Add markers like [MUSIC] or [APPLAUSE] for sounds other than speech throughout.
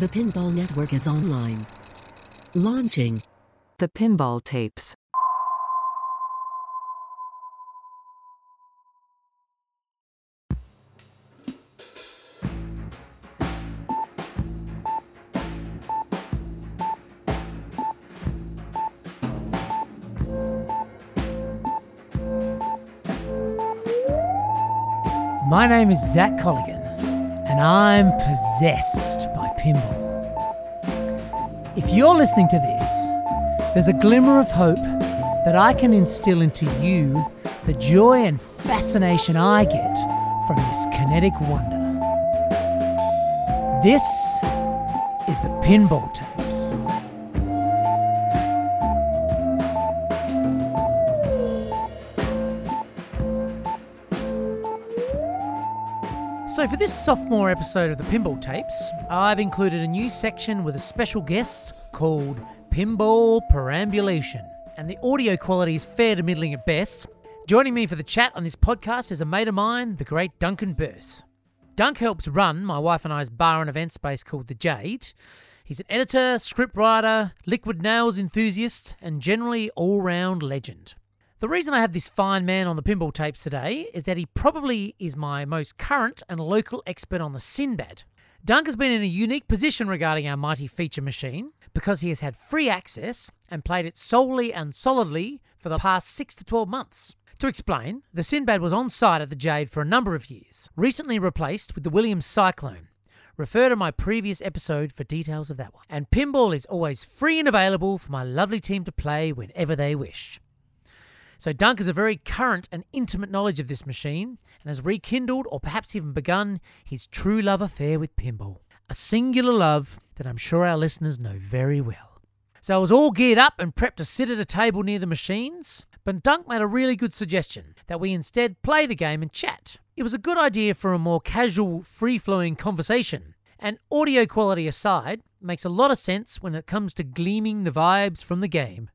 The Pinball Network is online. Launching. The Pinball Tapes. My name is Zac Coligan, and I'm possessed If you're listening to this, there's a glimmer of hope that I can instill into you the joy and fascination I get from this kinetic wonder. This is the Pinball Tapes. So, for this sophomore episode of the Pinball Tapes, I've included a new section with a special guest called Pinball Perambulation. And the audio quality is fair to middling at best. Joining me for the chat on this podcast is a mate of mine, the great Duncan Burse. Dunk helps run my wife and I's bar and event space called The Jade. He's an editor, scriptwriter, liquid nails enthusiast, and generally all round legend. The reason I have this fine man on the pinball tapes today is that he probably is my most current and local expert on the Sinbad. Dunk has been in a unique position regarding our mighty feature machine because he has had free access and played it solely and solidly for the past 6 to 12 months. To explain, the Sinbad was on site at the Jade for a number of years, recently replaced with the Williams Cyclone. Refer to my previous episode for details of that one. And pinball is always free and available for my lovely team to play whenever they wish. So Dunk has a very current and intimate knowledge of this machine and has rekindled or perhaps even begun his true love affair with pinball. A singular love that I'm sure our listeners know very well. So I was all geared up and prepped to sit at a table near the machines, but Dunk made a really good suggestion that we instead play the game and chat. It was a good idea for a more casual, free flowing conversation. And audio quality aside, makes a lot of sense when it comes to gleaming the vibes from the game,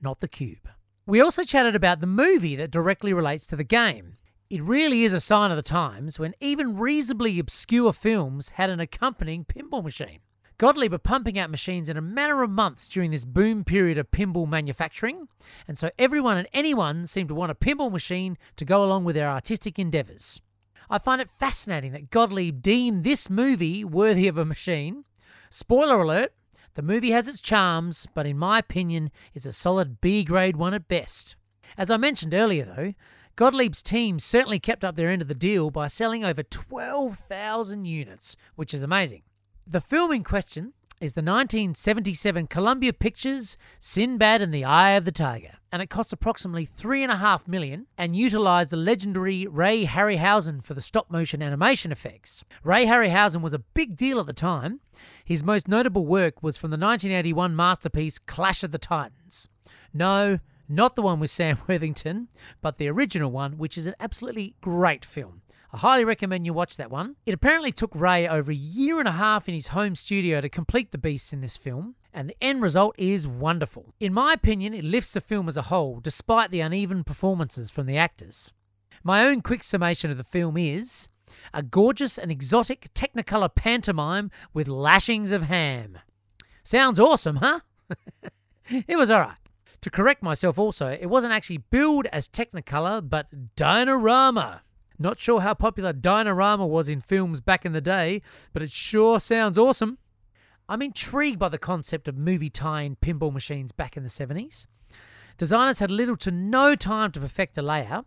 not the cube. We also chatted about the movie that directly relates to the game. It really is a sign of the times when even reasonably obscure films had an accompanying pinball machine. Gottlieb are pumping out machines in a matter of months during this boom period of pinball manufacturing, and so everyone and anyone seemed to want a pinball machine to go along with their artistic endeavours. I find it fascinating that Gottlieb deemed this movie worthy of a machine. Spoiler alert, the movie has its charms, but in my opinion, is a solid B grade one at best. As I mentioned earlier, though, Gottlieb's team certainly kept up their end of the deal by selling over 12,000 units, which is amazing. The film in question is the 1977 Columbia Pictures Sinbad and the Eye of the Tiger, and it cost approximately three and a half million and utilized the legendary Ray Harryhausen for the stop motion animation effects. Ray Harryhausen was a big deal at the time. His most notable work was from the 1981 masterpiece Clash of the Titans. No, not the one with Sam [LAUGHS] Worthington, but the original one, which is an absolutely great film. I highly recommend you watch that one. It apparently took Ray over a year and a half in his home studio to complete the beasts in this film, and the end result is wonderful. In my opinion, it lifts the film as a whole, despite the uneven performances from the actors. My own quick summation of the film is a gorgeous and exotic Technicolor pantomime with lashings of ham. Sounds awesome, huh? [LAUGHS] it was alright. To correct myself also, it wasn't actually billed as Technicolor, but Dynarama. Not sure how popular Dynarama was in films back in the day, but it sure sounds awesome. I'm intrigued by the concept of movie tie in pinball machines back in the 70s. Designers had little to no time to perfect a layout,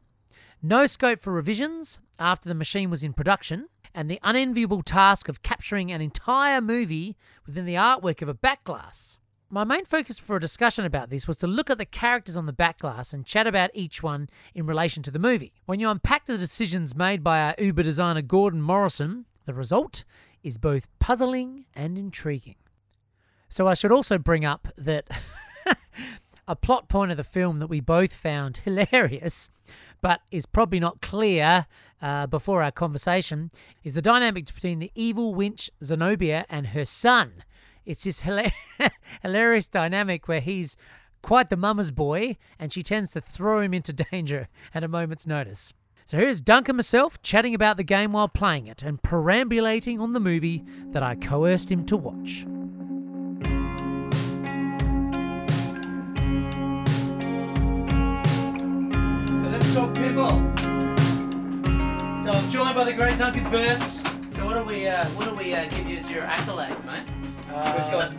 no scope for revisions after the machine was in production, and the unenviable task of capturing an entire movie within the artwork of a back glass. My main focus for a discussion about this was to look at the characters on the back glass and chat about each one in relation to the movie. When you unpack the decisions made by our Uber designer Gordon Morrison, the result is both puzzling and intriguing. So I should also bring up that [LAUGHS] a plot point of the film that we both found [LAUGHS] hilarious, but is probably not clear uh, before our conversation, is the dynamic between the evil winch Zenobia and her son. It's this hilar- [LAUGHS] hilarious dynamic where he's quite the mama's boy and she tends to throw him into [LAUGHS] danger at a moment's notice. So here's Duncan myself chatting about the game while playing it and perambulating on the movie that I coerced him to watch. So let's talk pinball. So I'm joined by the great Duncan Burse. So what do we uh, what do we uh, give you as your accolades, mate? We've got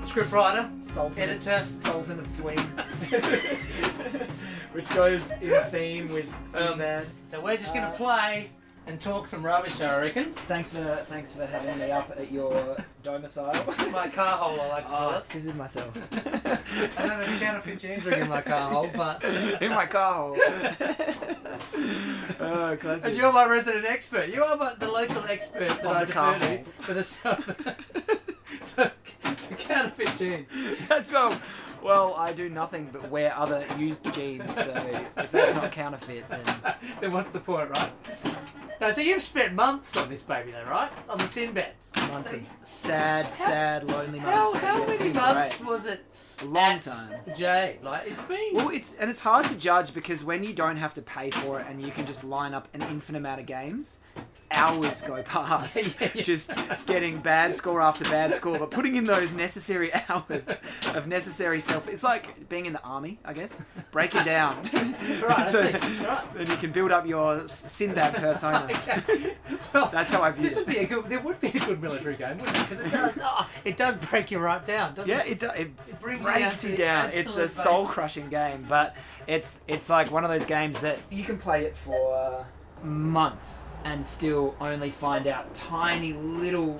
scriptwriter, Sultan, editor, Sultan of Swing, [LAUGHS] which goes in theme with Sinbad. So we're just gonna Uh, play and talk some rubbish, I reckon. thanks for thanks for having me up at your domicile. [LAUGHS] My car hole, I like to call Oh, it. scissored myself. [LAUGHS] I don't know counterfeit jeans ring in my car hole, but [LAUGHS] in my car hole. oh, and you're my resident expert. You are my, the local expert that On I defer to for the stuff for, for counterfeit jeans. That's well. Well, I do nothing but wear other used jeans, so if that's not counterfeit, then then what's the point, right? Now, so you've spent months on this baby, though, right? On the Sinbad. months of sad, sad, lonely months. How, but how many months great. was it? A long at time. Jay, like it's been. Well, it's and it's hard to judge because when you don't have to pay for it and you can just line up an infinite amount of games, hours go past [LAUGHS] Yeah, yeah. just getting bad score after bad score. But putting in those necessary [LAUGHS] hours of necessary self, it's like being in the army, I guess. breaking down, [LAUGHS] Right, so. Right. then you can build up your Sinbad persona. Okay. Well, That's how I view this would it. be a good. There would be a good military game, wouldn't it? Because it does. Oh, it does break you right down, doesn't Yeah, it? it, do, it, It brings breaks you down. It's a soul-crushing game, but it's it's like one of those games that you can play it for months and still only find out tiny little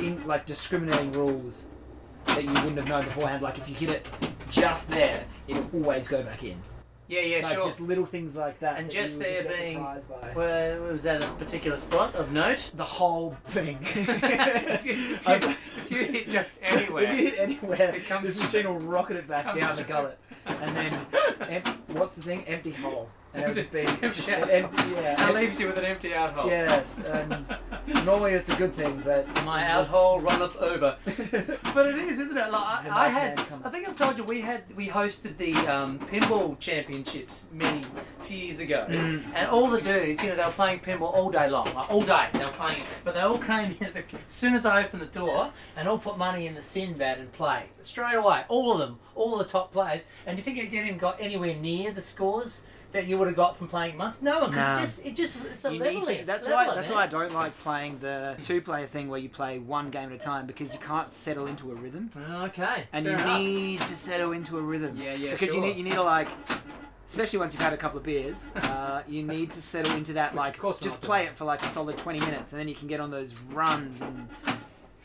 in, like discriminating rules that you wouldn't have known beforehand. Like if you hit it just there, it'll always go back in. Yeah, yeah, like sure. just little things like that. And that just there get being-. Where was that a particular spot of note? the whole thing. [LAUGHS] if, you, if, you, [LAUGHS] if you hit just anywhere, [LAUGHS] If you hit anywhere, It comes- this machine will rocket it back down the gullet, and then em- what's the thing? Empty hole, and it'll just be [LAUGHS] Empty an empty. Yeah, that leaves you with an empty out hole. Yes, and [LAUGHS] normally it's a good thing, but My in out this- hole runneth over. [LAUGHS] But it is, isn't it? Like I, I had, I think I've told you we had we hosted the um, pinball championships many few years ago, Mm. and all the dudes, you know, they were playing pinball all day long, like all day they were playing. But they all came in as soon as I opened the door, and all put money in the Sinbad and played straight away. All of them, all the top players. And do you think it again got anywhere near the scores? That you would have got from playing months? No, because Nah. it just it just it's a You leveling, need to. That's leveler, why. That's man. why I don't like playing the two-player thing where you play one game at a time because you can't settle into a rhythm, Okay, and fair you enough. need to settle into a rhythm. Yeah, yeah, Because sure. you need you need to like. Especially once you've had a couple of beers, [LAUGHS] uh, you need to settle into that. Which, Like, of course, just play it for like a solid twenty minutes, and then you can get on those runs and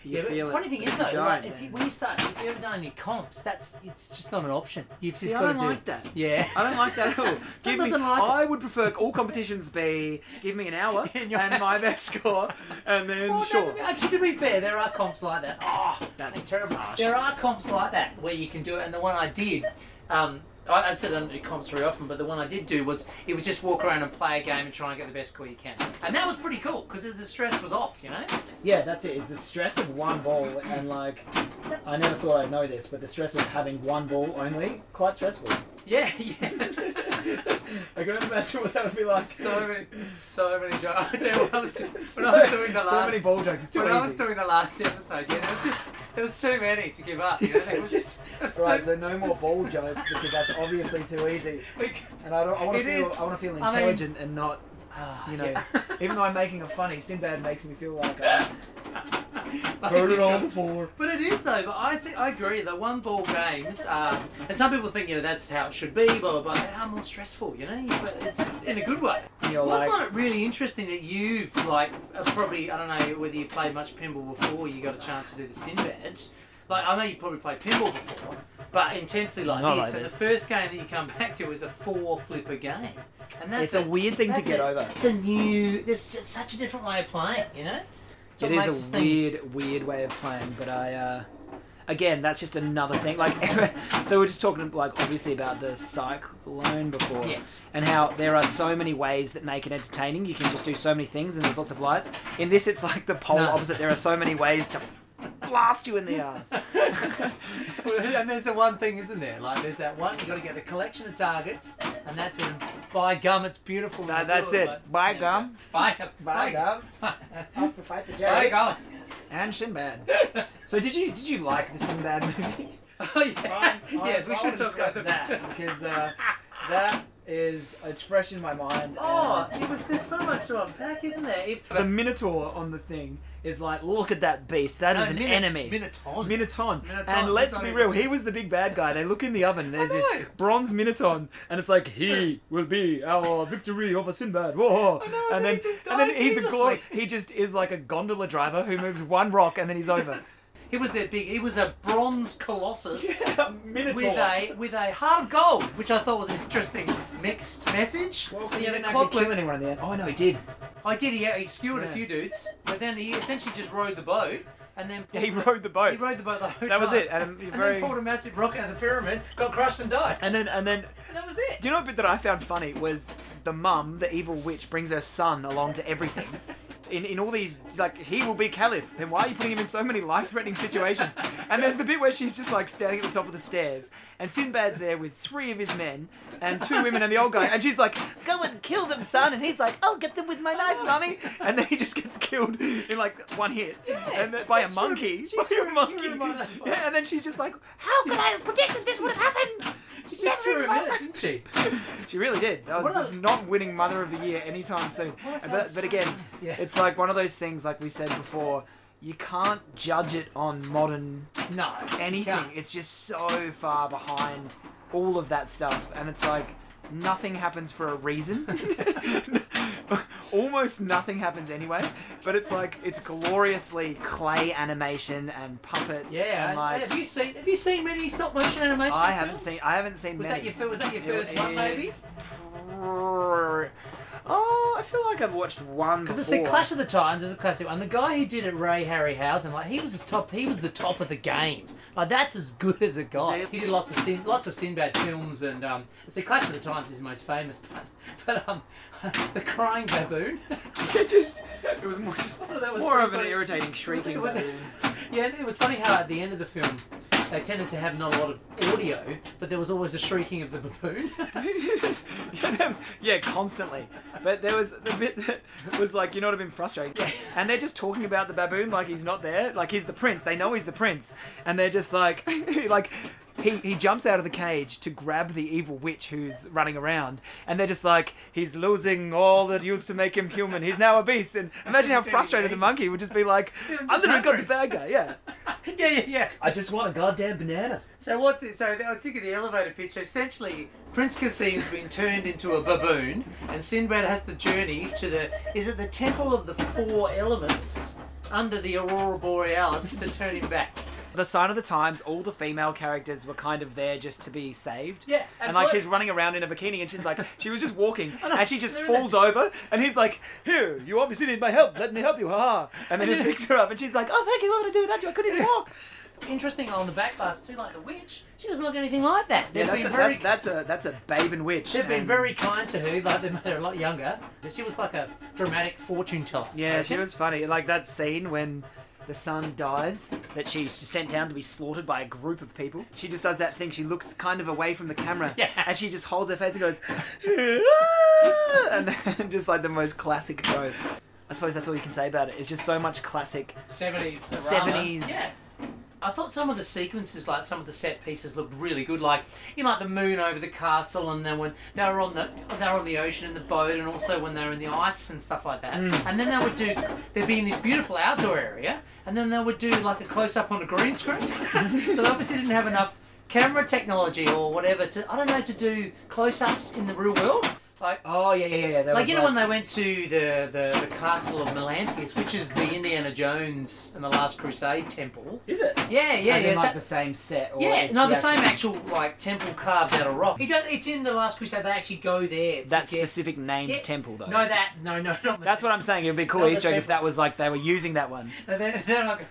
you yeah, but feel the it. funny thing is though, like, if you, when you start, if you ever done any comps, that's it's just not an option. You've See, just got to do. like that. Yeah. I don't like that at all. [LAUGHS] Give me. like it? I would prefer all competitions be give me an hour [LAUGHS] And my best score, and then Well, no, sure. to be- actually, to be fair, there are comps like that. Oh, That's terrible. harsh. There are comps like that where you can do it, and the one I did, um, I, I said I don't do comps very often, but the one I did do was it was just walk around and play a game and try and get the best score you can, and that was pretty cool because the stress was off, you know. Yeah, that's it. Is the stress of one ball and like I never thought I'd know this, but the stress of having one ball only quite stressful. Yeah, [LAUGHS] yeah. [LAUGHS] I couldn't imagine what that would be like. so many, so many jokes. [LAUGHS] I tell you what, I was doing, when I was doing the last, so many ball jokes. It's too when I was doing the last episode, yeah, there was just there was too many to give up. You know, there [LAUGHS] was just it was Right, too- so no more ball jokes because that's obviously too easy. like, And I don't. I want to feel. is. I want to feel I mean- intelligent and not. ah, You know, yeah. [LAUGHS] even though I'm making a funny, Sinbad makes me feel like I've [LAUGHS] Like, heard it all [LAUGHS] before. But it is though. But I think I agree. The one ball games, um, and some people think you know that's how it should be. Blah blah blah. They are more stressful, you know, but it's in a good way. You're Well, I find it really interesting that you've like uh, probably I don't know whether you played much pinball before you got a chance to do the Sinbad. Like I know you probably played pinball before, but intensely like Not this. like and this. the first game that you come back to is a four flipper game, and that's it's a weird thing to get a- over. It's a new. There's just such a different way of playing, you know. It makes a think- weird, weird way of playing, but I, uh, again, that's just another thing. Like, [LAUGHS] so we're just talking, like, obviously about the cyclone before, Yes. and how there are so many ways that make it entertaining. You can just do so many things, and there's lots of lights. In this, it's like the polar No. opposite. There are so many ways to blast you in the ass. [LAUGHS] and there's the one thing, isn't there? Like, there's that one. You got to get the collection of targets, and that's in. By gum, it's beautiful. That- that's it. By gum. By, By gum. By, Off to fight the by gum. And Sinbad. [LAUGHS] So did you did you like the Sinbad movie? [LAUGHS] Oh yeah. yes, we I should wanna discuss that because uh, that is it's fresh in my mind. Oh, and it was. There's so much to unpack, isn't there? It, the Minotaur on the thing is like, look at that beast. That is No, an Minot- enemy. Minotaur. Minotaur. Minotaur, And let's be real, he was the big bad guy. They look in the oven, and there's this bronze Minotaur, and it's like, he will be our victory over Sinbad. Whoa. I know, and and then then, he just and then he's a glo- he just is like a gondola driver who moves one rock and then he's [LAUGHS] over. He was their big. He was a bronze colossus. [LAUGHS] Minotaur. With a with a heart of gold, which I thought was an interesting mixed message. Well, He he didn't actually kill anyone in the end. Oh no, he did. I did. He, he skewered a few dudes, but then he essentially just rode the boat and then Yeah, he pulled rode the boat. He rode the boat the whole That was time. it, and, [LAUGHS] And very- then pulled a massive rock out of the pyramid, got crushed and died. And then and then And that was it. Do you know a bit that I found funny was the mum, the evil witch, brings her son along to everything. [LAUGHS] In, in all these, like, he will be caliph. Then why are you putting him in so many life threatening situations? And there's the bit where she's just like standing at the top of the stairs, and Sinbad's there with three of his men and two women and the old guy, and she's like, "Go and kill them, son." And he's like, "I'll get them with my knife, mummy." And then he just gets killed in like one hit, and then by a monkey, by a monkey. threw him on that Yeah, and then she's just like, "How could I have predicted this would have happened?" She just threw him in it, didn't she? [LAUGHS] She really did. That was, What this is not winning Mother of the Year anytime soon. What But, but again, Yeah. it's like one of those things, like we said before, you can't judge it on modern No. anything. It's just so far behind all of that stuff. And it's like, nothing happens for a reason. [LAUGHS] [LAUGHS] [LAUGHS] Almost nothing happens anyway. But it's like, it's gloriously clay animation and puppets. Yeah. And like, have you seen Have you seen many stop motion animation? I haven't films? seen, I haven't seen Was many. that your was that your It- first one, it- maybe? Oh, I feel like I've watched one Because it's the Clash of the Titans is a classic one. The guy who did it, Ray Harryhausen, like he was the top. He was the top of the game. Like that's as good as it got. He did lots of Sin, lots of Sinbad films, and um, it's the Clash of the Titans is his most famous. [LAUGHS] but um, [LAUGHS] the Crying Baboon. [LAUGHS] it just it was more, just that was more of an irritating shrieking. It was- baboon. Yeah, it was funny how at the end of the film. They tended to have not a lot of audio, but there was always a shrieking of the baboon. yeah, was- yeah, constantly. But there was the bit that was like, you know what have been frustrating? And they're just talking about the baboon like he's not there. Like he's the prince. They know he's the prince. And they're just like, like, he, he jumps out of the cage to grab the evil witch who's running around. And they're just like, he's losing all that used to make him human. He's now a beast. And imagine how [LAUGHS] frustrated the monkey would just be like, [LAUGHS] I'm I'm just gonna got the hungry." bad guy. Yeah. [LAUGHS] yeah, yeah, yeah. I just want a goddamn banana. So what's it? So I was thinking the elevator pitch. So essentially, Prince Kasim's been turned into a baboon, and Sinbad has the journey to the. Is it the Temple of the Four Elements under the Aurora Borealis to turn him back? The sign of the times, all the female characters were kind of there just to be saved. Yeah, And like she's running around in a bikini and she's like, [LAUGHS] she was just walking know, and she just falls over and he's like, here, you obviously need my help, let me help you, haha. And then he just [LAUGHS] picks her up and she's like, oh, thank you, what would I do without you? I couldn't even walk. Interesting on the back glass too, like the witch. She doesn't look anything like that. Yeah, that's a, been very. that's, that's a that's a babe and witch. They've been and- very kind to her, like they made her a lot younger. She was like a dramatic fortune teller. Yeah, she was funny. Like that scene when the son dies, that she's sent down to be slaughtered by a group of people. She just does that thing. She looks kind of away from the camera, [LAUGHS] Yeah. and she just holds her face and goes, "Ah!" and then just like the most classic trope. I suppose that's all you can say about it. It's just so much classic. 70s. 70s. Yeah. I thought some of the sequences, like some of the set pieces, looked really good. Like you know, like the moon over the castle, and then when they were on the they were on the ocean in the boat, and also when they were in the ice and stuff like that. Mm. And then they would do they'd be in this beautiful outdoor area, and then they would do like a close up on a green screen. [LAUGHS] so they obviously didn't have enough camera technology or whatever to I don't know to do close ups in the real world. Like Oh yeah, yeah, yeah. That like you know when they went to the, the, the castle of Melanthius, which is the Indiana Jones and the Last Crusade temple. is it? Yeah, yeah, As yeah. in like that- the same set? Or yeah, no, the, actual- same actual like temple carved out of rock. It does, it's in the Last Crusade. They actually go there. To That get- specific named Yeah. temple though. No, that no, no, not That's what I'm saying. It'd be cool No, Easter egg if that was like they were using that one. And then, then like,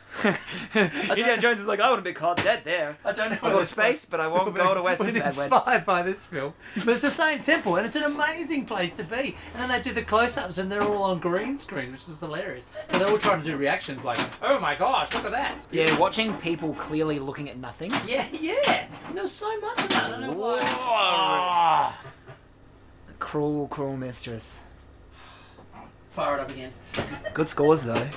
Indiana Jones is like, I wouldn't be caught dead there. I don't know. I'll go to space, but I won't go to [LAUGHS] where was Sinbad went. inspired by this film, but it's the same temple, and it's an amazing amazing place to be. And then they do the close-ups, and they're all on green screens, which is hilarious. So they're all trying to do reactions like, "Oh my gosh, look at that!" Yeah, watching people clearly looking at nothing. yeah, yeah. And there was so much of that. I don't know why. Cruel, cruel mistress. fire it up again. Good scores though.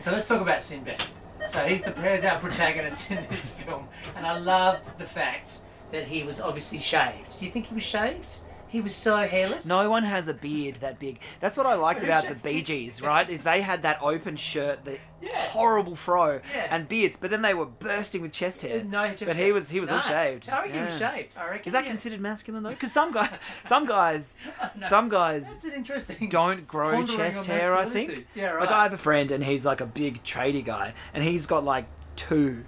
So let's talk about Sinbad. So he's the he's our protagonist in this film, and I loved the fact that he was obviously shaved. Do you think he was shaved? He was so hairless. No one has a beard that big. That's what I liked about the Bee Gees, right? Is they had that open shirt, the Yeah. horrible fro, Yeah. and beards, but then they were bursting with chest hair. No, just but he was he was all shaved. I reckon he was shaved. I reckon. Is that yeah. considered masculine though? Because [LAUGHS] some guys, some guys, No. some guys That's an interesting. don't grow chest hair. I think. Yeah, right. Like I have a friend, and he's like a big tradie guy, and he's got like two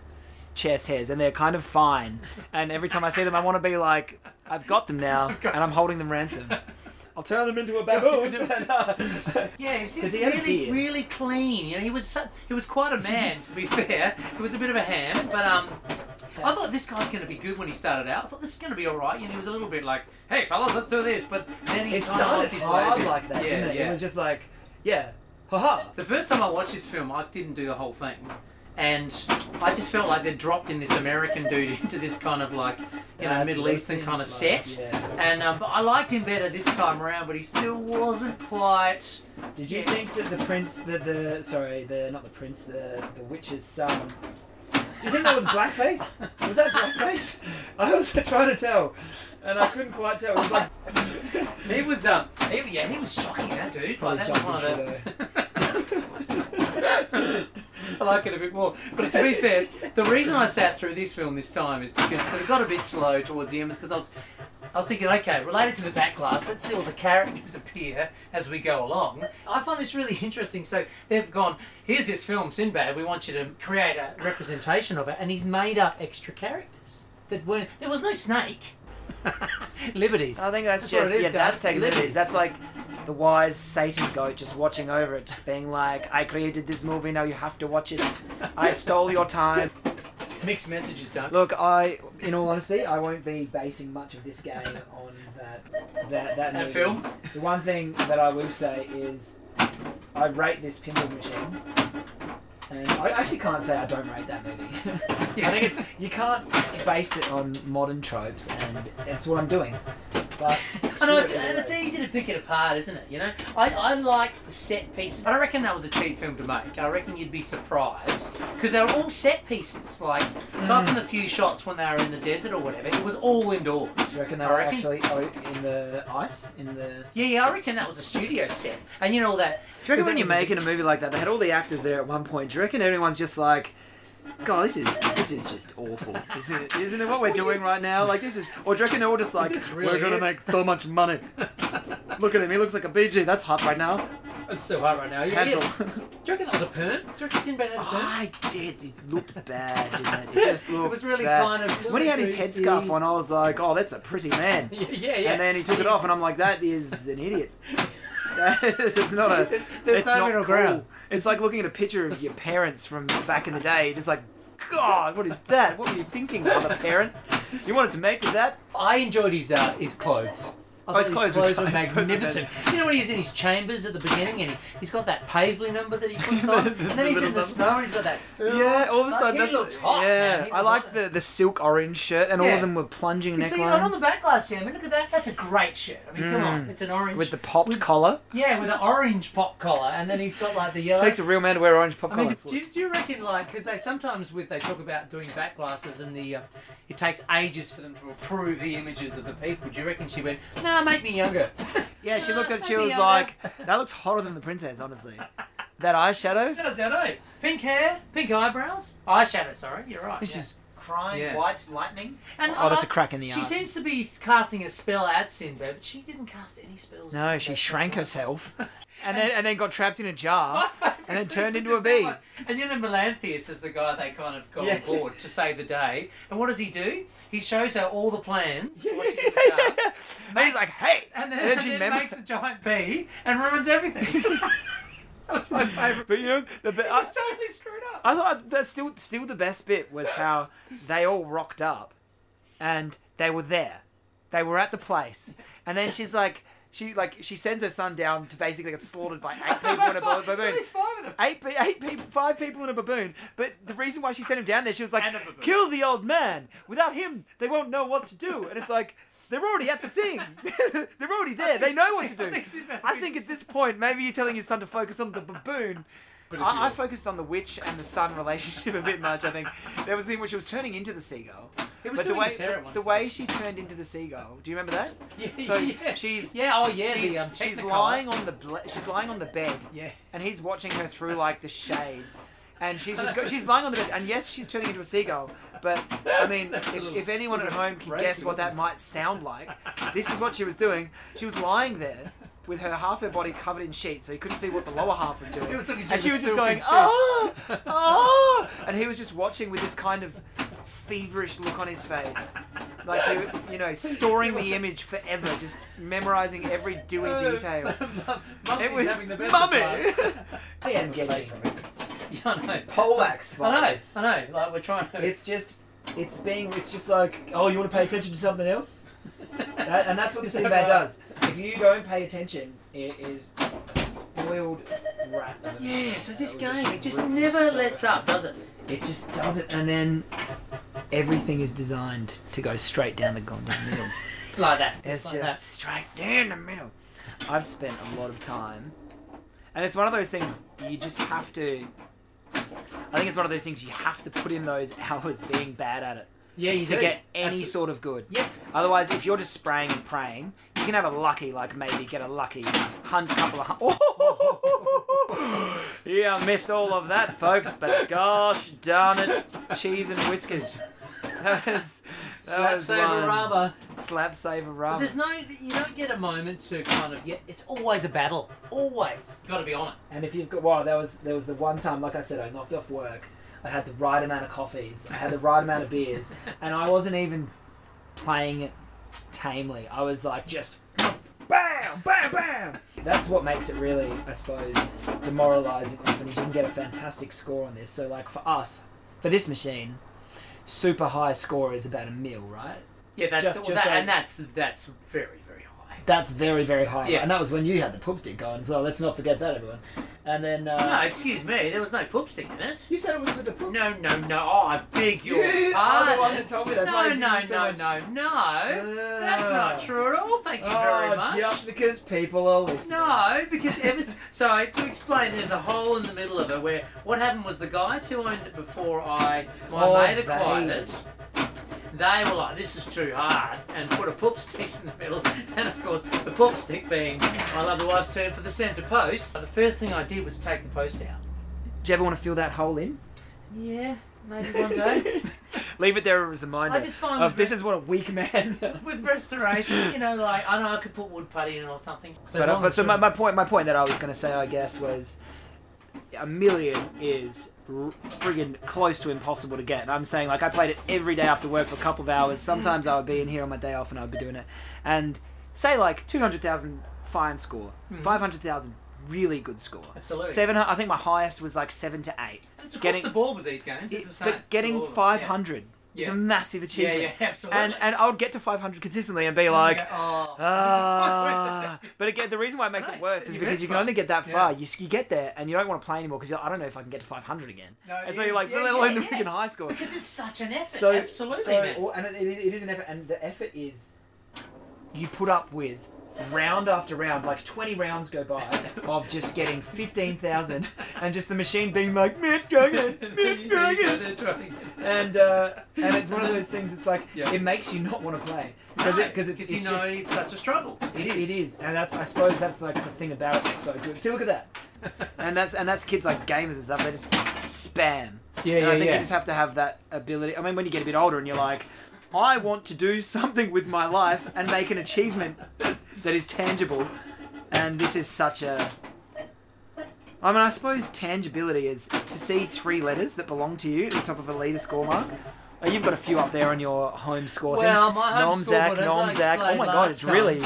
chest hairs, and they're kind of fine. And every time I see them, I want to be like, I've got them now, and I'm holding them ransom. [LAUGHS] I'll turn them into a baboon. [LAUGHS] Yeah, he seems he really, really clean. You know, he was su- he was quite a man, to be [LAUGHS] fair. He was a bit of a ham, but um, I thought this guy's going to be good when he started out. I thought this is going to be all right. You know, he was a little bit like, "Hey, fellas, let's do this," but then he it kind of lost started his hard way. a bit. like that, yeah, didn't it? Yeah. It was just like, yeah, haha. The first time I watched this film, I didn't do the whole thing. And I just felt like they dropped in this American dude [LAUGHS] into this kind of like, you know, Middle Eastern kind of set. And um, but I liked him better this time around, but he still wasn't quite. Did you think that the prince, the, the sorry, the not the prince, the the witch's son? Do you think that was blackface? Was that blackface? [LAUGHS] I was trying to tell, and I couldn't quite tell. It was like [LAUGHS] He was um, he, yeah, he was shocking that dude. Probably Like, that was one of the. I like it a bit more. But to be fair, the reason I sat through this film this time is because cause it got a bit slow towards the end. Because I was, I was thinking, okay, related to the back glass, let's see all the characters [LAUGHS] appear as we go along. I find this really interesting. So they've gone, here's this film, Sinbad. We want you to create a representation of it, and he's made up extra characters that weren't. There was no snake. [LAUGHS] Liberties. I think that's, That's just yeah, that's taking Liberties. liberties. That's like the wise Satan goat just watching over it, just being like, "I created this movie, now you have to watch it. I stole your time." Mixed messages, don't. Look, I, in all honesty, I won't be basing much of this game on that that that, That film? The one thing that I will say is, I rate this pinball machine, and I actually can't say I don't rate that movie. [LAUGHS] I think it's you can't base it on modern tropes, and that's what I'm doing. But [LAUGHS] I know, it's, and it's easy to pick it apart, isn't it? You know, I, I like the set pieces. I don't reckon that was a cheap film to make. I reckon you'd be surprised because they were all set pieces. Like, aside hmm. from the few shots when they were in the desert or whatever, it was all indoors. You reckon they I were reckon- actually oh, in the ice? In the. Yeah, yeah, I reckon that was a studio set. And you know all that. Do you reckon when you're making a movie like that, they had all the actors there at one point? Do you reckon everyone's just like, God, this is this is just awful, [LAUGHS] isn't it? Isn't it what we're doing right now? Like this is, or do you reckon they're all just like, really we're gonna it?" make so much money. [LAUGHS] Look at him, he looks like a Bee Gee. That's hot right now. It's so hot right now. Yeah, Cancel. yeah. Do you reckon that was a perm? Do you reckon Sinbad had a perm? I did. It looked [LAUGHS] bad, didn't it? It just looked. It was really bad. kind of- When he had his Lucy. headscarf on, I was like, oh, that's a pretty man. Yeah, yeah, yeah. And then he took it off, and I'm like, that is an idiot. That's not a. There's it's no not cool. ground. It's like looking at a picture of your parents from back in the day, just like, God, what is that? What were you thinking, other parent? You wanted to make with that? I enjoyed his uh, his clothes. I Oh, his clothes were were. [LAUGHS] Clothes were magnificent. You know when he's in his chambers at the beginning and he, he's got that paisley number that he [LAUGHS] puts on, The- and the then he's in the snow and he's got that. fur Yeah, all of a sudden he that's looked hot, yeah. man. I like the the silk orange shirt, and all of them were plunging You see, on the back glass here, I mean, look at that. That's a great shirt. I mean, come on, Mm. it's an orange. with the popped with- collar. yeah, with an orange pop collar, and then he's got like the yellow. It Takes a real man to wear orange pop I mean, collar. do, you- do you reckon like because they sometimes with they talk about doing back glasses and the uh, it takes ages for them to approve the images of the people. Do you reckon she went, "Nah, make me younger"? [LAUGHS] Yeah, she looked at it. She was like, "That looks hotter than the princess." Honestly, that eyeshadow. does, I know. Pink hair, pink eyebrows, eyeshadow. Sorry, you're right. This yeah. is crying Yeah. white lightning. And Oh, that's I- a crack in the She eye. seems to be casting a spell at Sinbad, but she didn't cast any spells. at No, Sinbad. she shrank herself, [LAUGHS] and then and then got trapped in a jar. [LAUGHS] And then turned into a bee. And you know, Melanthius is the guy they kind of got Yeah. on board to save the day. And what does he do? He shows her all the plans. [LAUGHS] what she's [LAUGHS] and done, he's like, "Hey!" and then, And then she makes a giant bee and ruins everything. that was my favourite. But you know, the be- I, It's totally screwed up. I thought that's still still the best bit was how they all rocked up, and they were there. They were at the place, and then she's like, she like she sends her son down to basically get slaughtered by eight [LAUGHS] people in a ba- baboon. five of them. Eight, pe- eight people, five people in a baboon. But the reason why she sent him down there, she was like, And a baboon. "Kill the old man. Without him, they won't know what to do." And it's like. They're already at the thing. [LAUGHS] They're already there. They know what to do. [LAUGHS] I think it's about- I think at this point, maybe you're telling your son to focus on the baboon. But I, I focused on the witch and the son [LAUGHS] relationship a bit much. I think there was a thing where she was turning into the seagull, but the way his hair at the, the way she turned into the seagull. Do you remember that? [LAUGHS] Yeah, So yeah. she's yeah, oh yeah, she's, the, um, she's lying on the ble- she's lying on the bed, Yeah. and he's watching her through [LAUGHS] like the shades. And she's just go- she's lying on the bed, and yes, she's turning into a seagull. But I mean, if, if anyone at home can guess what that might sound like, this is what she was doing. She was lying there with her half her body covered in sheets, so you couldn't see what the lower half was doing. Was and she was just going, sheet. oh, oh, and he was just watching with this kind of feverish look on his face, like he, you know, storing the image forever, just memorizing every dewy uh, detail. [LAUGHS] It was having the best mummy. of times. I am getting Yeah, I know. poleaxed. I know. this. I know. Like we're trying to. It's just, it's being, it's just like, oh, you want to pay attention to something else? That- and that's what the Sinbad [LAUGHS] does. If you don't pay attention, it is a spoiled rat. of a Yeah. So this game, it just never lets up, does it? It just does it, and then everything is designed to go straight down the goddamn middle. [LAUGHS] Like that. It's like just that. straight down the middle. I've spent a lot of time, and it's one of those things you just have to. I think it's one of those things you have to put in those [LAUGHS] hours being bad at it Yeah, you to do. get any Absolutely. sort of good. Yeah. Otherwise, if you're just spraying and praying, you can have a lucky, like maybe get a lucky hunt, couple of hunt. [LAUGHS] yeah, I missed all of that, folks. But gosh darn it, cheese and whiskers. [LAUGHS] That was that Slap was saver rubber. Slap saver rubber. there's no, you don't get a moment to kind of, yeah, it's always a battle. Always. Got to be on it. And if you've got, well, there was there was the one time, like I said, I knocked off work. I had the right amount of coffees. I had the right amount of beers, [LAUGHS] and I wasn't even playing it tamely. I was like just bam, bam, bam. That's what makes it really, I suppose. Often is you can get a fantastic score on this. So like for us, for this machine, super high score is about a mil, right? Yeah, that's Just- well, just that, like- and that's that's very very high. That's very very high. Yeah. and that was when you had the poop stick going as well. Let's not forget that, everyone. And then uh, No, excuse me, there was no poop stick in it. you said it was with the poop. No, no, no. Oh, I beg your Yeah, I'm the one that told me that's no, why no, so no, much- no, no. That's not true at all. Thank you very Oh, much. just because people are listening. No, because ever so to explain, there's a hole in the middle of it where what happened was the guys who owned it before I my Oh, mate acquired they- it. They were like, "This is too hard," and put a poop stick in the middle. And of course, the poop stick being my lovely wife's term for the centre post. The first thing I did was take the post out. Do you ever want to fill that hole in? Yeah, maybe one day. [LAUGHS] Leave it there as a reminder I just find of this rest- is what a weak man [LAUGHS] does. with restoration, you know, like I know I could put wood putty in or something. So but, uh, but so my, my point my point that I was going to say I guess was a million is r- friggin' close to impossible to get. And I'm saying like I played it every day after work for a couple of hours. Sometimes I would be in here on my day off and I'd be doing it. And say like 200,000 fine score, hmm. 500,000 really good score. Absolutely. Seven I think my highest was like 7 to 8. And it's across getting- the board with these games. It's the same. But getting All of them, 500 is a massive achievement. yeah, yeah absolutely. And and I would get to 500 consistently and be like, oh, [LAUGHS] ah. but again, the reason why it makes Right, it worse is because you can part. only get that Yeah. far. You, you get there and you don't want to play anymore because I don't know if I can get to 500 again. No, and so you're like, yeah, let alone yeah, the yeah. freaking high score. because it's such an effort. So absolutely, so, and it, it is an effort, and the effort is you put up with round after round, like 20 rounds go by of just getting 15,000 and just the machine being like, Mitt Dragon, Mitt Dragon. And uh, and it's one of those things. It's like Yeah. it makes you not want to play because No, it because it's, because you know just it's such a struggle. it, it is, and that's I suppose that's like the thing about it that's so good. See, look at that, [LAUGHS] and that's and that's kids like gamers and stuff. They just spam. Yeah, and I think you just have to have that ability. I mean, when you get a bit older and you're like, I want to do [LAUGHS] something with my life and make an achievement that is tangible, and this is such a. I mean, I suppose tangibility is to see three letters that belong to you at the top of a leader score mark. Oh, you've got a few up there on your home score Well, thing. my home score, Nomzak, but as I Nomzak. Oh explained my god, last it's really.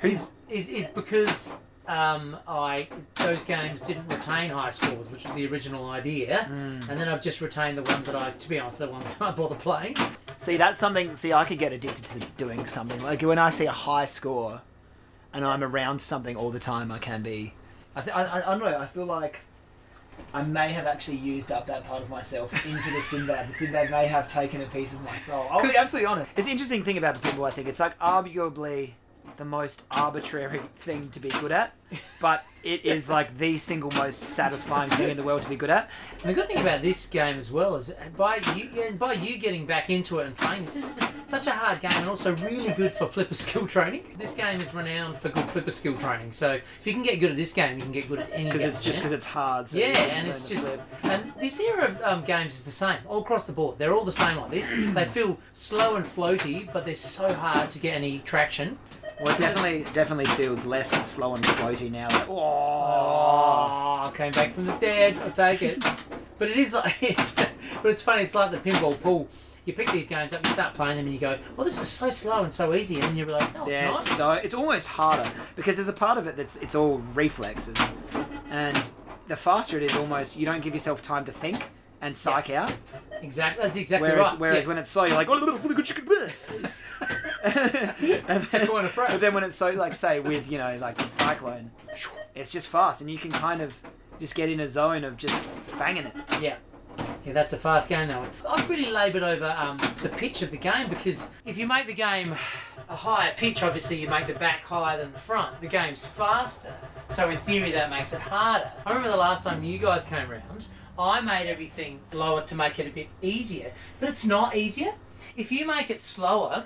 Who's is, is because um, I those games didn't retain high scores, which was the original idea, Hmm. and then I've just retained the ones that I, to be honest, the ones that [LAUGHS] I bother playing. See, that's something. See, I could get addicted to doing something. Like when I see a high score, and I'm around something all the time, I can be. I, th- I, I, don't know. I feel like I may have actually used up that part of myself into the Sinbad. The Sinbad may have taken a piece of my soul. I'll be absolutely honest. It's the interesting thing about the pinball. I think it's like arguably the most arbitrary thing to be good at, but it is like the single most satisfying thing in the world to be good at. And the good thing about this game as well is by you and by you getting back into it and playing, it's just such a hard game and also really good for flipper skill training. This game is renowned for good flipper skill training. So if you can get good at this game, you can get good at any. Because it's just because it's hard. So Yeah, and it's just flip. and this era of um, games is the same all across the board. They're all the same like this. [CLEARS THROAT] they feel slow and floaty, but they're so hard to get any traction. Well, it definitely definitely feels less slow and floaty now. Like, Oh, I came back from the dead. I'll take it. But it is like, it's, but it's funny. It's like the pinball pool. You pick these games up, you start playing them, and you go, "Well, this is so slow and so easy," and then you realise, "No, it's Yeah, not." it's so it's almost harder because there's a part of it that's it's all reflexes, and the faster it is, almost you don't give yourself time to think and psych out. Exactly. That's exactly Whereas right. whereas yeah. when it's slow, you're like, oh, look, look, look, and then, Going afresh. but then when it's so like say with you know like the cyclone, it's just fast and you can kind of just get in a zone of just fanging it. Yeah. Yeah, that's a fast game though. I've really laboured over um, the pitch of the game because if you make the game a higher pitch, obviously you make the back higher than the front. The game's faster, so in theory that makes it harder. I remember the last time you guys came round, I made everything lower to make it a bit easier, but it's not easier. If you make it slower,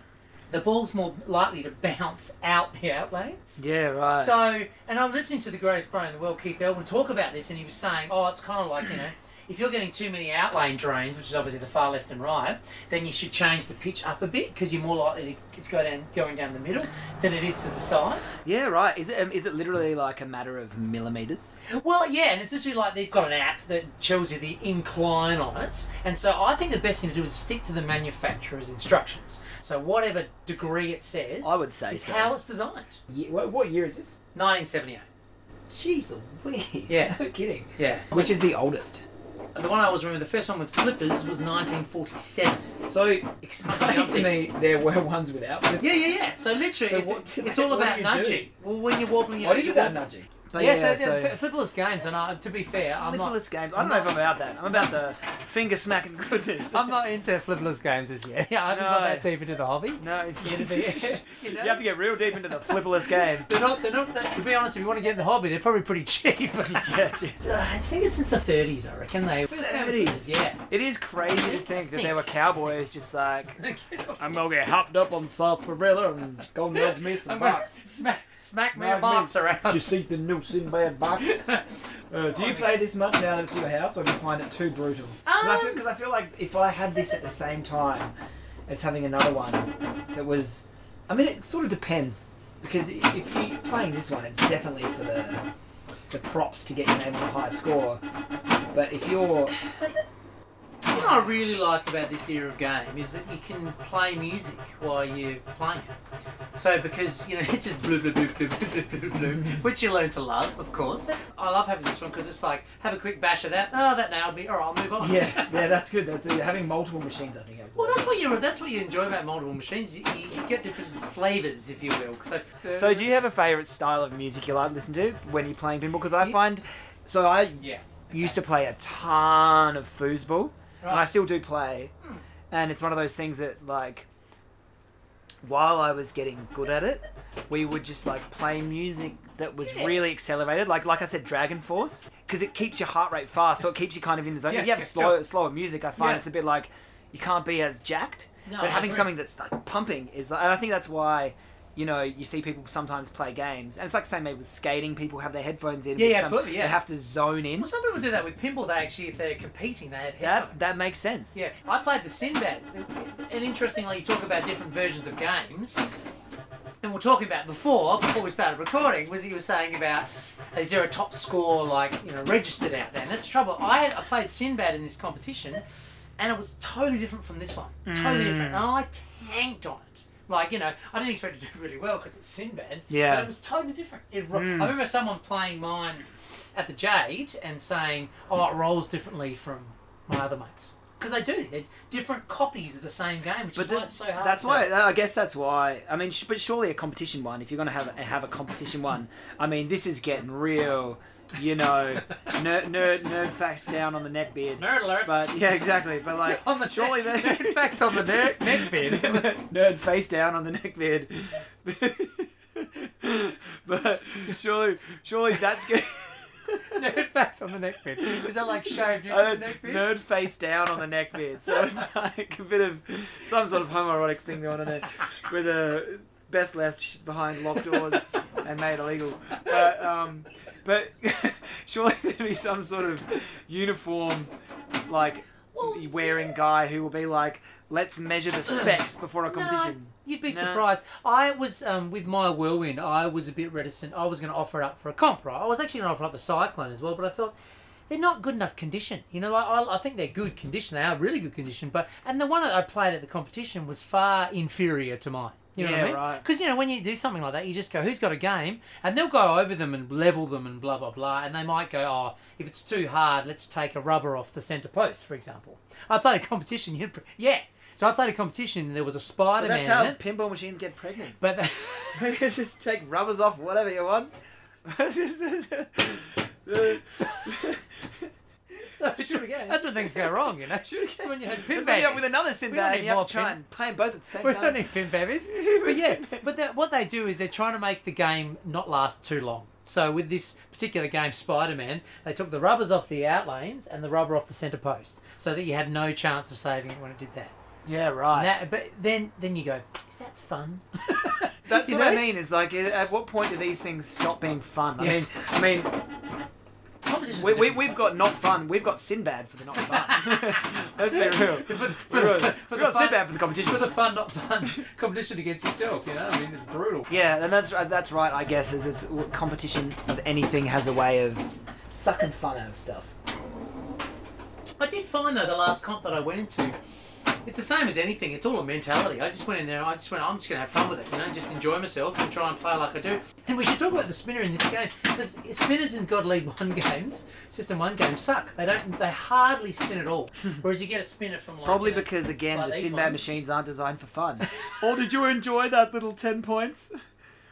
the ball's more likely to [LAUGHS] bounce out the outlanes. Yeah, right. So, and I'm listening to the greatest pro in the world, Keith Elwin, talk about this, and he was saying, oh, it's kind of like, you know, if you're getting too many outlane drains, which is obviously the far left and right, then you should change the pitch up a bit because you're more likely to it's go down, going down the middle than it is to the side. yeah, right. Is it um, is it literally like a matter of millimeters? Well, yeah, and it's literally like they've got an app that shows you the incline on it, and so I think the best thing to do is stick to the manufacturer's instructions. So whatever degree it says, I would say is so. how it's designed. Ye- what, what year is this? 1978. Jeez Louise. Yeah. [LAUGHS] No kidding. Yeah. Which is the oldest? The one I always remember, the first one with flippers was 1947. So, Explain to me, there were ones without. Yeah, yeah, yeah. So literally, So it's, what- it's all about nudging. Well, when you're wobbling, you What know, is about nudging? But Yeah, so, they're f- flipperless games, and uh, to be fair, I'm not. flipperless games. I don't know if I'm about that. I'm about the finger smacking goodness. I'm not into flipperless games as yet. Yeah, [LAUGHS] I haven't got that deep into the hobby. No, it's, [LAUGHS] [LAUGHS] You you, know? have to get real deep into the flipperless game. They're not. They're not. To be honest, if you want to get in the hobby, they're probably pretty cheap. yes, I think it's since the 30s. I reckon they. 30s? Yeah. It is crazy to think that there were cowboys just like, I'm gonna get hopped up on sarsaparilla and go nudge me some bucks. smack, smack me Nudge a box around. Did you see the new Sinbad box? [LAUGHS] Uh, do you play this much now that it's your house, or do you find it too brutal? Because I, feel- Um, 'cause I feel like if I had this at the same time as having another one that was, I mean, it sort of depends. Because if you're playing this one, it's definitely for the the props to get your name on a high score. But if you're thing I really like about this era of game is that you can play music while you're playing it. So because you know [LAUGHS] it's just blue blue blue blue blue blue blue, which you learn to love, of course. I love having this one because it's like have a quick bash of that. Oh, that nailed me. Or I'll move on. Yes, yeah, [LAUGHS] that's good. That's uh, having multiple machines. I think. Well, that's what you that's what you enjoy about multiple machines. You, you get different flavors, if you will. So, uh, so do you have a favorite style of music you like to listen to when you're playing pinball? Because I yeah. find, so I yeah used to play a ton of foosball and I still do play, hmm. and it's one of those things that like, while I was getting good at it, we would just like play music that was Yeah. really accelerated, like like I said, Dragon Force, because it keeps your heart rate fast, so it keeps you kind of in the zone. Yeah, if you have yeah, slow, sure. slower music, I find Yeah. it's a bit like you can't be as jacked. No, but having something that's like pumping is, and I think that's why. You know, you see people sometimes play games, and it's like the same maybe with skating. People have their headphones in. Yeah, yeah, some- absolutely, yeah. They have to zone in. Well, some people do that with pinball. They actually, if they're competing, they have That headphones. that makes sense. Yeah, I played the Sinbad, and interestingly, you talk about different versions of games. And we're talking about before, before we started recording, was he was saying about is there a top score like you know registered out there? And that's the trouble. I had I played Sinbad in this competition, and it was totally different from this one. Totally mm. different. And I tanked on it. Like you know, I didn't expect it to do really well because it's Sinbad. Yeah. But it was totally different. It, ro- hmm. I remember someone playing mine at the Jade and saying, "Oh, it rolls differently from my other mates." because they do. They're different copies of the same game, which But is why it's so hard. that's to- why. I guess that's why. I mean, sh- but surely a competition one. If you're gonna have a, have a competition one, I mean, this is getting real. You know, nerd nerd nerd facts down on the neck beard. Nerd alert. But yeah, exactly. But like, [LAUGHS] on the surely neck, they nerd facts on the neck, neck [LAUGHS] beard. [LAUGHS] nerd face down on the neck beard. but surely, surely that's good. nerd facts on the neck beard. Is that like shaved Uh, neck beard? nerd face down on the neck beard. So it's like a bit of some sort of homoerotic thing going on there with a best left behind locked doors and made illegal. But, um, but [LAUGHS] surely there'd be some sort of uniform, like Well, wearing guy who will be like, let's measure the [CLEARS THROAT] specs before a competition. No, you'd be No. surprised. I was um, with my whirlwind. I was a bit reticent. I was going to offer it up for a comp, right? I was actually going to offer up a cyclone as well, but I thought they're not good enough condition. You know, like, I, I think they're good condition. They are really good condition, but and the one that I played at the competition was far inferior to mine. You know what Yeah, I mean? right. Because you know when you do something like that, you just go, "Who's got a game?" And they'll go over them and level them and blah blah blah. And they might go, "Oh, if it's too hard, let's take a rubber off the centre post, for example." I played a competition. [LAUGHS] You'd, yeah. So I played a competition and there was a Spider Man that's how pinball machines get pregnant. But the, [LAUGHS] You just take rubbers off whatever you want. [LAUGHS] [LAUGHS] so Shoot again. That's when things go wrong, you know. [LAUGHS] Shoot again. That's when you had pin That's when you end babies. with another We Sinbad and you have to try pin- and play them both at the same [LAUGHS] We time. don't need pin babies. But yeah, but that, what they do is they're trying to make the game not last too long. So with this particular game, Spider-Man, they took the rubbers off the out lanes and the rubber off the centre post, so that you had no chance of saving it when it did that. Yeah, right. That but then then you go, is that fun? That's what I mean. Is like, at what point do these things stop being fun? I Yeah. mean, I mean, we, we, we've got not fun. We've got Sinbad for the not fun. [LAUGHS] Let's be real. For for got, for we've got fun- Sinbad for the competition. for the fun, not fun [LAUGHS] competition against yourself. You know, I mean, it's brutal. Yeah, and that's uh, that's right. I guess is it's competition of anything has a way of sucking fun out of stuff. I did find though the last comp that I went into, it's the same as anything. It's all a mentality. I just went in there. I just went. I'm just gonna have fun with it. You know, just enjoy myself and try and play like I do. And we should talk about the spinner in this game because spinners in Gottlieb One [LAUGHS] games, System One games suck. They don't. They hardly spin at all. [LAUGHS] Whereas you get a spinner from like Probably you know, because again like the these Sinbad ones. machines aren't designed for fun. [LAUGHS] or did you enjoy that little ten points?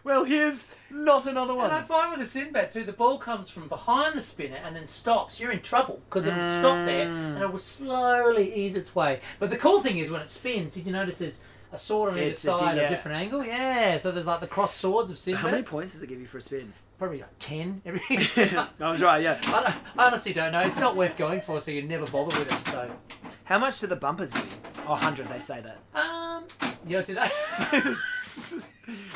Well, here's not another one. And I one. find with the Sinbad too, the ball comes from behind the spinner and then stops. You're in trouble because it will stop there mm. and it will slowly ease its way. But the cool thing is when it spins, did you notice there's a sword on either It's a di- side, yeah. a different angle? Yeah, so there's like the cross swords of Sinbad. How many points does it give you for a spin? Probably like 10. Everything. I was right. Yeah. I, don't, I honestly don't know. It's not worth going for, so you never bother with it. So, How much do the bumpers give you? Oh, 100, they say that. um, you do that. [LAUGHS]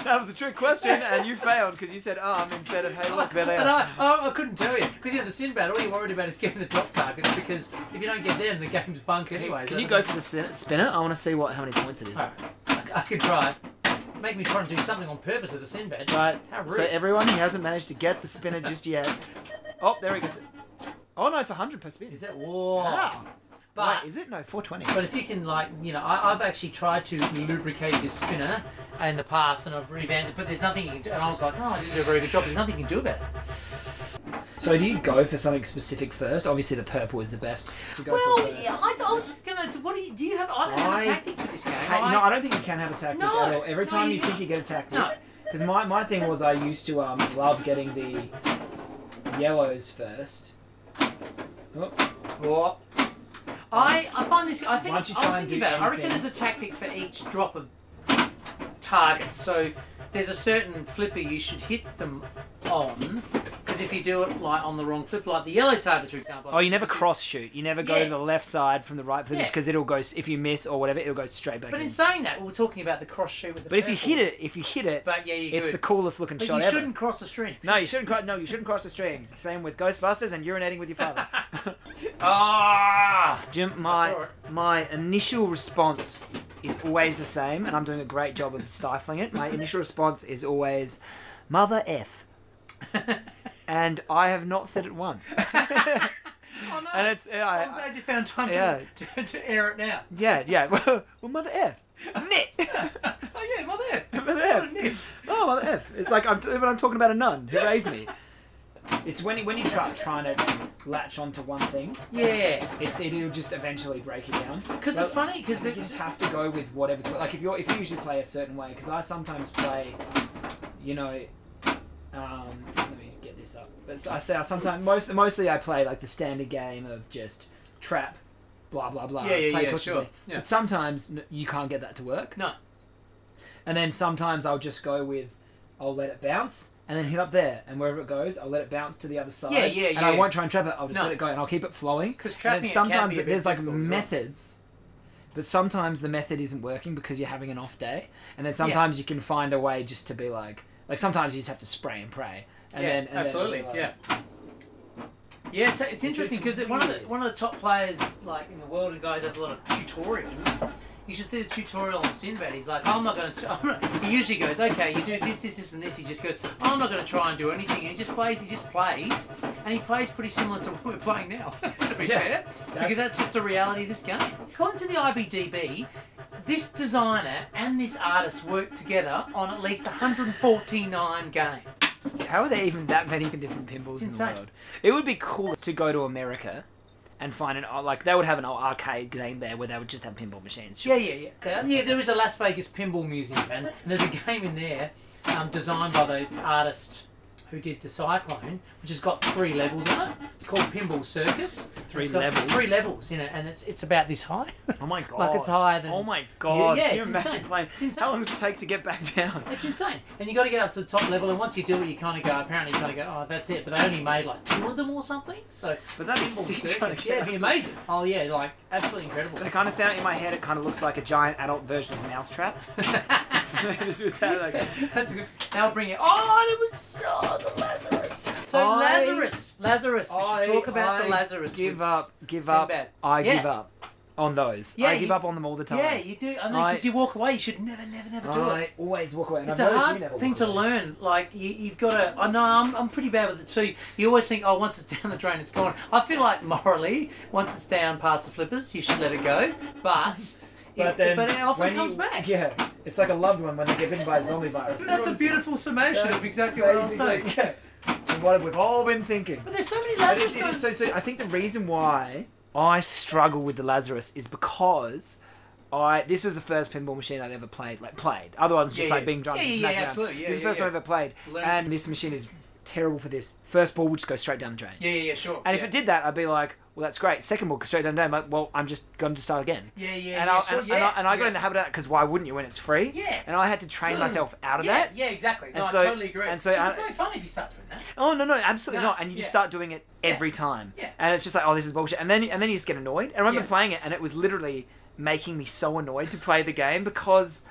that was a trick question, and you failed because you said arm instead of hey, look, there they [LAUGHS] And are. I, I, I couldn't tell you because you know the Sinbad. All you're worried about is getting the drop targets because if you don't get them, the game's bunk anyway. Can you go for the spin- spinner? I want to see what how many points it is. Alright, I, I can try. Make me try and do something on purpose with the Sinbad. Right. How rude. So everyone who hasn't managed to get the spinner just yet. Oh, there he gets it. Oh no, it's 100 per spin. Is that whoa? Wow. But Wait, is it? No, 420. but if you can like you know I, I've actually tried to lubricate this spinner in the past and I've revamped it, but there's nothing you can do. And I was like, oh, I didn't do a very good job. There's nothing you can do about it. So do you go for something specific first? Obviously, the purple is the best to go for Well, first. yeah, I, I was just gonna. What do you do? You have? I don't have I a tactic for this game. Hey, I, no, I don't think you can have a tactic No, at all. Every no, time you you think can't. you get a tactic. No. Because my, my thing was I used to um, love getting the yellows first. Oh. Oh. I, I find this. I think Why don't you I was try and thinking do about it. I reckon anything? there's a tactic for each drop of target. So there's a certain flipper you should hit them on. Because if you do it like on the wrong flip, like the yellow targets, for example. Oh, you never cross shoot. You never go Yeah. to the left side from the right flippers Yeah. because it'll go. If you miss or whatever, it'll go straight back But in. in saying that, we're talking about the cross shoot with the. But if you hit it, if you hit it, But yeah, it's good. the coolest looking But shot you ever. shouldn't cross the stream. No, you shouldn't. Cross, no, you shouldn't cross the streams. The same with Ghostbusters and urinating with your father. [LAUGHS] Ah! [LAUGHS] Jim, my my initial response is always the same, and I'm doing a great job of stifling it. My initial response is always, "Mother f," [LAUGHS] and I have not said it once. [LAUGHS] Oh no! [LAUGHS] and it's yeah, I'm glad you found time yeah. to, to, to air it now. yeah, yeah. [LAUGHS] Well, well, mother f, nit. oh yeah, well there. mother f. Oh, mother f. It's like I'm, but I'm talking about a nun who raised me. It's when you, when you try trying to latch onto one thing, Yeah, it's it'll just eventually break it down. because it's funny because You just have to go with whatever's like if you're if you usually play a certain way because I sometimes play, you know, um, let me get this up. But I say I sometimes most mostly I play like the standard game of just trap, blah blah blah. Yeah, yeah, play yeah, cautiously. sure, yeah. But sometimes you can't get that to work. No. And then sometimes I'll just go with, I'll let it bounce. And then hit up there, and wherever it goes, I'll let it bounce to the other side. Yeah, yeah, And I won't try and trap it. I'll just No. let it go, and I'll keep it flowing. because trapping it sometimes bit there's like as well. methods, but sometimes the method isn't working because you're having an off day, and then sometimes you can find a way just to be like, like sometimes you just have to spray and pray, and yeah, then and absolutely, it'll be yeah. Yeah, it's, it's interesting because one of the one of the top players like in the world, a guy who does a lot of tutorials. You should see the tutorial on Sinbad. He's like, I'm not going to. [LAUGHS] He usually goes, okay, you do this, this, this, and this. He just goes, I'm not going to try and do anything. And he just plays. He just plays, and he plays pretty similar to [LAUGHS] what we're playing now. [LAUGHS] to be Yeah, fair, because that's- that's just the reality of this game. According to the IPDB, this designer and this artist worked together on at least 149 games. How are there even that many different pinballs It's in insane. the world? It would be cool to go to America and find an like they would have an old arcade game there where they would just have pinball machines. Yeah, yeah, yeah. Yeah, yeah, there is a Las Vegas Pinball Museum, and, and there's a game in there um, designed by the artist who did the Cyclone, which has got three levels on it. It's called Pinball Circus. Three levels? Three levels in it, and it's it's about this high. [LAUGHS] Oh my god! [LAUGHS] Like it's higher than- Oh my god! Yeah, you it's insane. playing? It's insane. How long does it take to get back down? It's insane, and you got to get up to the top level. And once you do it, you kind of go. Apparently, you kind of go, "Oh, that's it." But they only made like two of them or something. So But that'd be sick trying to yeah, it'd be amazing. Oh yeah, like absolutely incredible. They kind of sound in my head. It kind of looks like a giant adult version of a Mousetrap. [LAUGHS] Just with that, like, That's a good. Now bring it. Oh, it was so the Lazarus. So I- Lazarus, Lazarus. We should talk about the I Lazarus. Give with up. Give up. Sinbad. I Yeah. give up on those. Yeah, I give you- up on them all the time. Yeah, you do. I know I- because you walk away. You should never, never, never do it. I always walk away. And It's I've a noticed you hard never thing walk to away. learn. Like you, you've got to. I know I'm, I'm pretty bad with it too. You always think, oh, once it's down the drain, it's gone. I feel like morally, once it's down past the flippers, you should let it go. But, But it, then but it often comes you- back. Yeah, it's like a loved one when they get bitten by a zombie virus. That's a beautiful summation That's of exactly what I was saying. yeah. And what we've all been thinking. But there's so many Lazarus it- it so, so I think the reason why I struggle with the Lazarus is because I this was the first pinball machine I've ever played. Like played. Other ones just Yeah, like yeah. being drunk Yeah, and smacking yeah, around. absolutely. Yeah, this is the first one I've ever played, and this machine is terrible for this. First ball would just go straight down the drain. Yeah, yeah, yeah, sure. And if it did that, I'd be like, well, that's great. Second ball goes straight down the drain. I'm like, well, I'm just going to start again. Yeah, yeah, and, yeah, I, sure, and, yeah. and I, and I got yeah. in the habit of that because why wouldn't you when it's free? Yeah. And I had to train mm. myself out of yeah, that. Yeah, exactly. No, And I totally agree. and so I- uh, it's no fun if you start doing that. Oh no, no, absolutely No, not. And you just start doing it Yeah. every time. Yeah. And it's just like, oh, this is bullshit. And then and then you just get annoyed. And I remember Yeah. playing it, and it was literally making me so annoyed to play the game because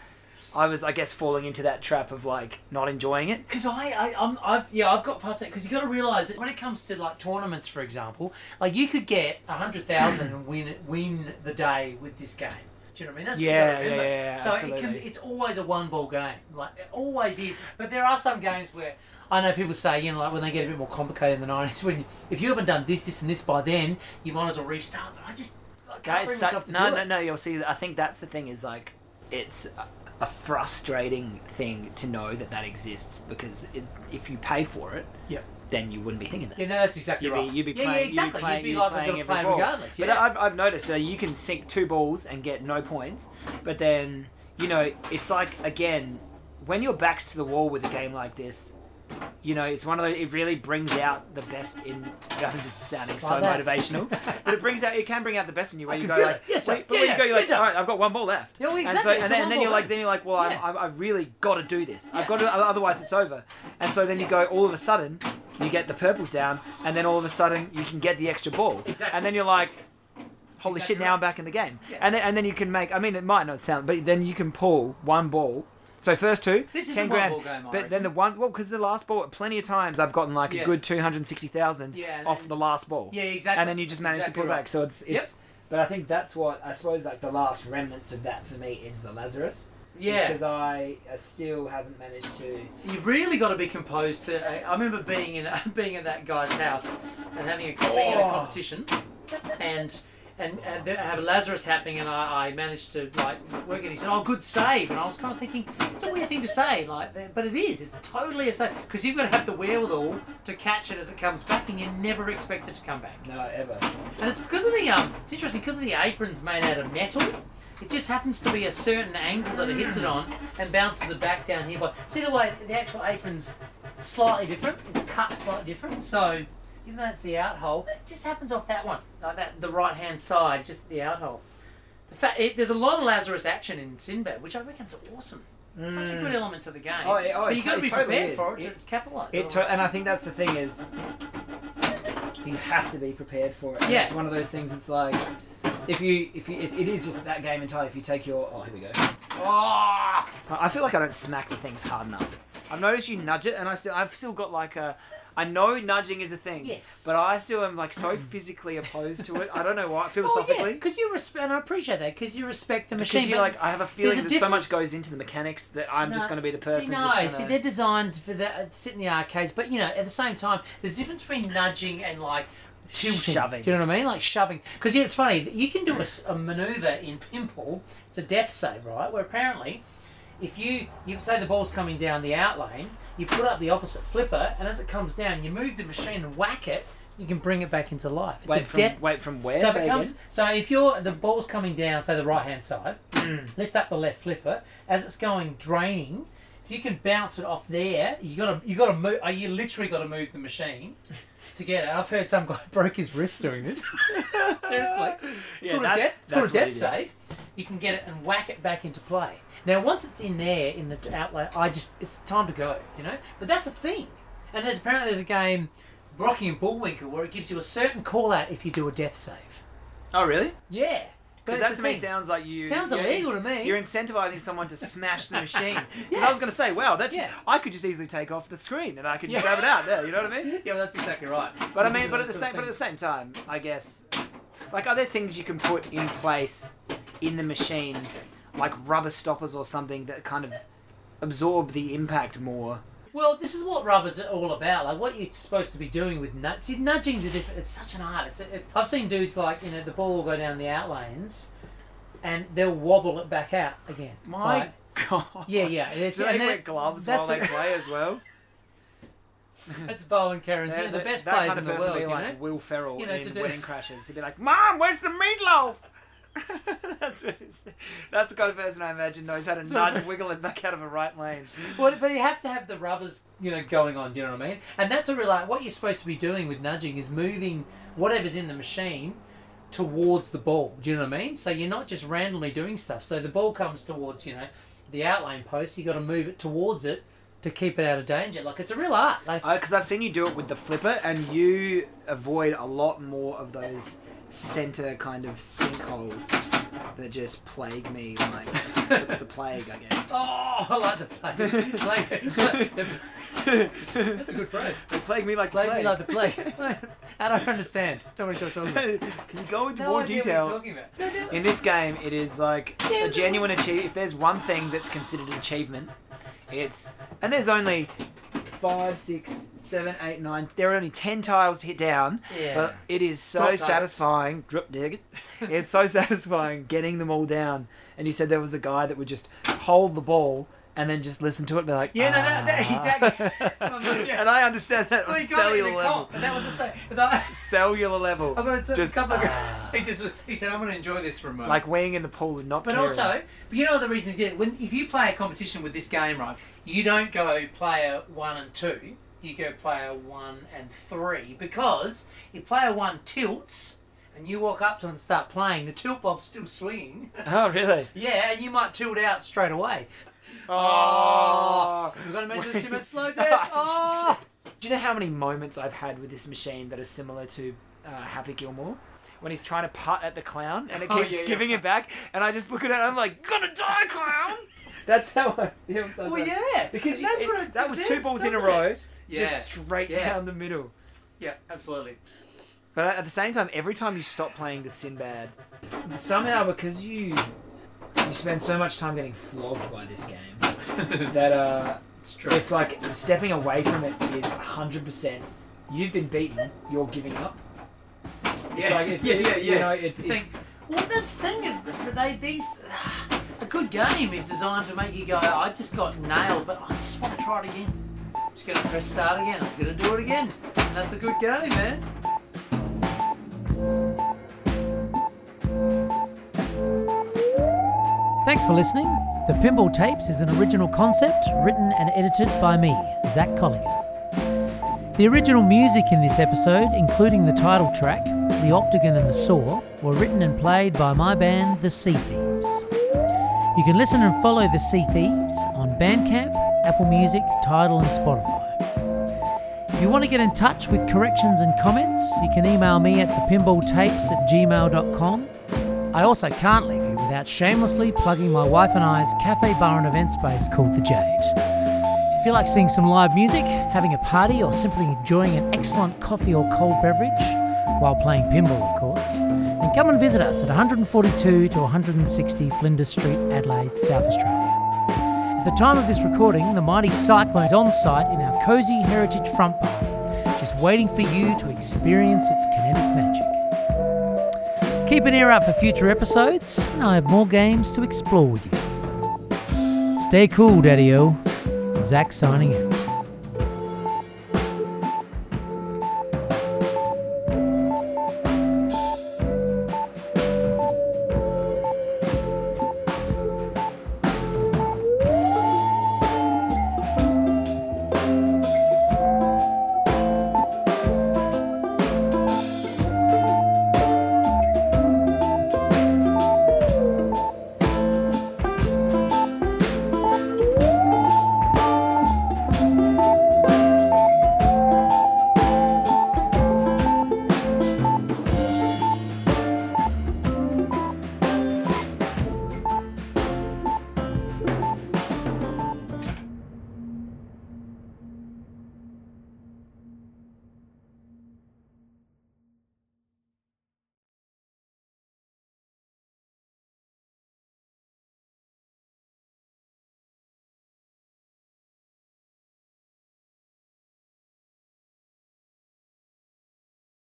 I was, I guess, falling into that trap of like not enjoying it. Because I, I, I'm, I've, yeah, I've got past that. Because you got to realize that when it comes to like tournaments, for example, like you could get a hundred thousand and win, win the day with this game. Do you know what I mean? That's Yeah, yeah, yeah, So it can, it's always a one ball game. Like it always is. But there are some games where I know people say, you know, like when they get a bit more complicated in the nineties, [LAUGHS] when if you haven't done this, this, and this by then, you might as well restart. But I just I can't bring is myself to no, do no, it. no. You'll see. I think that's the thing. Is like, it's a, frustrating thing to know that that exists because it, if you pay for it, Yep. then you wouldn't be thinking that. Yeah, no, that's exactly You'd right. be, you'd be yeah, playing, yeah, exactly. you'd be playing, you'd be like be playing every ball. regardless. But I've, I've noticed that you can sink two balls and get no points, but then you know it's like again when your back's to the wall with a game like this. You know, it's one of those. It really brings out the best in. [LAUGHS] God, this is sounding so that. motivational, but it brings out. It can bring out the best in you. Where I you go like. Yes, wait, but Yeah, when you go, you're like, yeah. all right, I've got one ball left. Yeah, well, And exactly. so, and then, and then you're like, then you're like, well, Yeah. I'm, I've, really got to do this. I've got to, otherwise it's over. And so then you go, all of a sudden, you get the purples down, and then all of a sudden you can get the extra ball. Exactly. And then you're like, holy Exactly shit, now. I'm back in the game. Yeah. And then and then you can make. I mean, it might not sound, but then you can pull one ball. So first two, This is ten a grand. one-ball game, I but then the one, well, because the last ball, plenty of times I've gotten like Yeah. a good two hundred sixty thousand Yeah, off then- the last ball. Yeah, exactly. And then you just manage Exactly to pull right. back. So it's it's. Yep. But I think that's what I suppose like the last remnants of that for me is the Lazarus. Yeah. Because I, I still haven't managed to. You've really got to be composed. To, uh, I remember being in [LAUGHS] being in that guy's house and having a being in a Oh. competition, and and uh, there- have a Lazarus happening, and I, I managed to like work it. He said, "Oh, good save," and I was kind of thinking, it's a weird thing to say, like, but it is. It's totally a save because you've got to have the wherewithal to catch it as it comes back, and you never expect it to come back. No, ever. And it's because of the um. It's interesting because of the aprons made out of metal. It just happens to be a certain angle that it hits it on and bounces it back down here. But see the way the actual apron's slightly different. It's cut slightly different. So even though it's the out hole, it just happens off that one, like that the right hand side, just the out hole. The fact it, there's a lot of Lazarus action in Sinbad, which I reckon's awesome. It's such a good mm. element to the game. Oh, it- oh, but you got to to- be totally prepared is. for it, It- to capitalise. It to- and I think that's the thing is, you have to be prepared for it. And Yeah. It's one of those things. It's like if you if you it, it is just that game entirely. If you take your oh here we go. Oh, I feel like I don't smack the things hard enough. I've noticed you nudge it, and I still I've still got like a. I know nudging is a thing. Yes. But I still am like so [CLEARS THROAT] physically opposed to it. I don't know why. Oh, Philosophically. yeah, because you respect, and I appreciate that, because you respect the machine. because you're like, I have a feeling a that so much goes into the mechanics that I'm just going to be the person. See, no, just gonna... see, they're designed for that uh, sit in the arcades, but you know, at the same time, there's a difference between nudging and like tilting. Shoving. Do you know what I mean? Like shoving. Because yeah, it's funny. You can do a maneuver in pinball. It's a death save, right? Where apparently, if you you say the ball's coming down the out lane, you put up the opposite flipper, and as it comes down, you move the machine and whack it. You can bring it back into life. It's wait a from death wait from where? so if it comes, so if you're the ball's coming down, say the right hand side, lift up the left flipper as it's going draining. If you can bounce it off there, you gotta you gotta move. uh, You literally got to move the machine to get it. I've heard some guy [LAUGHS] broke his wrist doing this. [LAUGHS] Seriously, it's [LAUGHS] Yeah, called that- a death, it's that's called a death save. You can get it and whack it back into play. Now once it's in there in the outlet, I just it's time to go. You know, but that's a thing. And there's apparently there's a game, Rocky and Bullwinkle, where it gives you a certain call out if you do a death save. Oh really? Yeah. Because that to me thing. sounds like you. Sounds you're illegal to me. You're incentivizing someone to smash the machine. [LAUGHS] Because Yeah. I was going to say, wow, that's Yeah. I could just easily take off the screen and I could just Yeah. grab it out there. You know what I mean? Yeah, well, that's exactly right. But I mean, but at the same, but at the same time, I guess, like, are there things you can put in place in the machine, like rubber stoppers or something that kind of absorb the impact more? Well, this is what rubber's all about. Like what you're supposed to be doing with nudge. See, nudging's a different. It's such an art. It's. It, I've seen dudes like you know the ball will go down the out lanes, and they'll wobble it back out again. My Right? God. Yeah, yeah. It's, Do they and wear gloves while they play as well? [LAUGHS] That's Bowen Kerins, you know, the best that players kind in of the person world. would be You like know? Will Ferrell You know, in do- Wedding Crashers. He'd be like, "Mom, where's the meatloaf?" [LAUGHS] that's that's the kind of person I imagine knows how to nudge, wiggle it back out of a right lane. Well, but you have to have the rubbers, you know, going on. Do you know what I mean? And that's a real like, what you're supposed to be doing with nudging is moving whatever's in the machine towards the ball. Do you know what I mean? So you're not just randomly doing stuff. So the ball comes towards, you know, the outlane post. You got to move it towards it to keep it out of danger. Like it's a real art. Like uh, Because I've seen you do it with the flipper, and you avoid a lot more of those center kind of sinkholes that just plague me like the, the plague, I guess. [LAUGHS] oh, I like the play. play. That's a good phrase. They plague me like Play the me plague. like the play. [LAUGHS] I don't understand. Tell me what you're talking about. [LAUGHS] Can you go into No more idea what detail? you're talking about. No, no. In this game, it is like a genuine achievement. If there's one thing that's considered an achievement, it's and there's only five, six, seven, eight, nine. There are only ten tiles to hit down, Yeah. but it is so Drop dice. satisfying. Drop dig. [LAUGHS] It's so satisfying getting them all down. And you said there was a guy that would just hold the ball and then just listen to it and be like, Yeah, no, no, no, "Ah." exactly. [LAUGHS] Yeah. and I understand that Well, on he got it in cellular level. cop, and that was the same. That, Cellular level. I'm gonna Just, just couple of, ah. [LAUGHS] he just he said I'm gonna enjoy this for a moment. Like weighing in the pool and not but caring. also, but you know the reason he did it. When if you play a competition with this game, right, you don't go player one and two. You go player one and three because if player one tilts and you walk up to and start playing, the tilt bob's still swinging. [LAUGHS] Oh, really? yeah, and you might tilt out straight away. Oh. We've got to make this Wait. slow. Oh. [LAUGHS] Do you know how many moments I've had with this machine that are similar to uh, Happy Gilmore? When he's trying to putt at the clown and it Oh, keeps yeah, yeah. giving it back, and I just look at it and I'm like, gonna die, clown! That's how I feel sometimes. Well, yeah, Because that's it- what it that was two balls in a row, it? Yeah, just straight Yeah. down the middle. yeah, absolutely. But at the same time, every time you stop playing the Sinbad, somehow because you you spend so much time getting flogged by this game, [LAUGHS] that uh, It's true. it's like stepping away from it is hundred percent. You've been beaten. You're giving up. It's like it's, yeah, [LAUGHS] yeah, yeah. You know, it's, Think- it's well, that's the thing. but They these a good game is designed to make you go. I just got nailed, but I just want to try it again. I'm just gonna press start again. I'm gonna do it again. And that's a good game, man. Thanks for listening. The Pinball Tapes is an original concept written and edited by me, Zac Coligan. The original music in this episode, including the title track, The Octagon and the Saw, were written and played by my band, The Sea Thieves. You can listen and follow The Sea Thieves on Bandcamp, Apple Music, Tidal, and Spotify. If you want to get in touch with corrections and comments, you can email me at thepinballtapes at gmail.com I also can't leave you without shamelessly plugging my wife and I's cafe bar and event space called The Jade. If you like seeing some live music, having a party, or simply enjoying an excellent coffee or cold beverage, while playing pinball, of course, come and visit us at 142 to 160 Flinders Street, Adelaide, South Australia. At the time of this recording, the mighty Cyclone is on site in our cosy heritage front bar, just waiting for you to experience its kinetic magic. Keep an ear out for future episodes, and I have more games to explore with you. Stay cool, Daddy O. Zac signing out.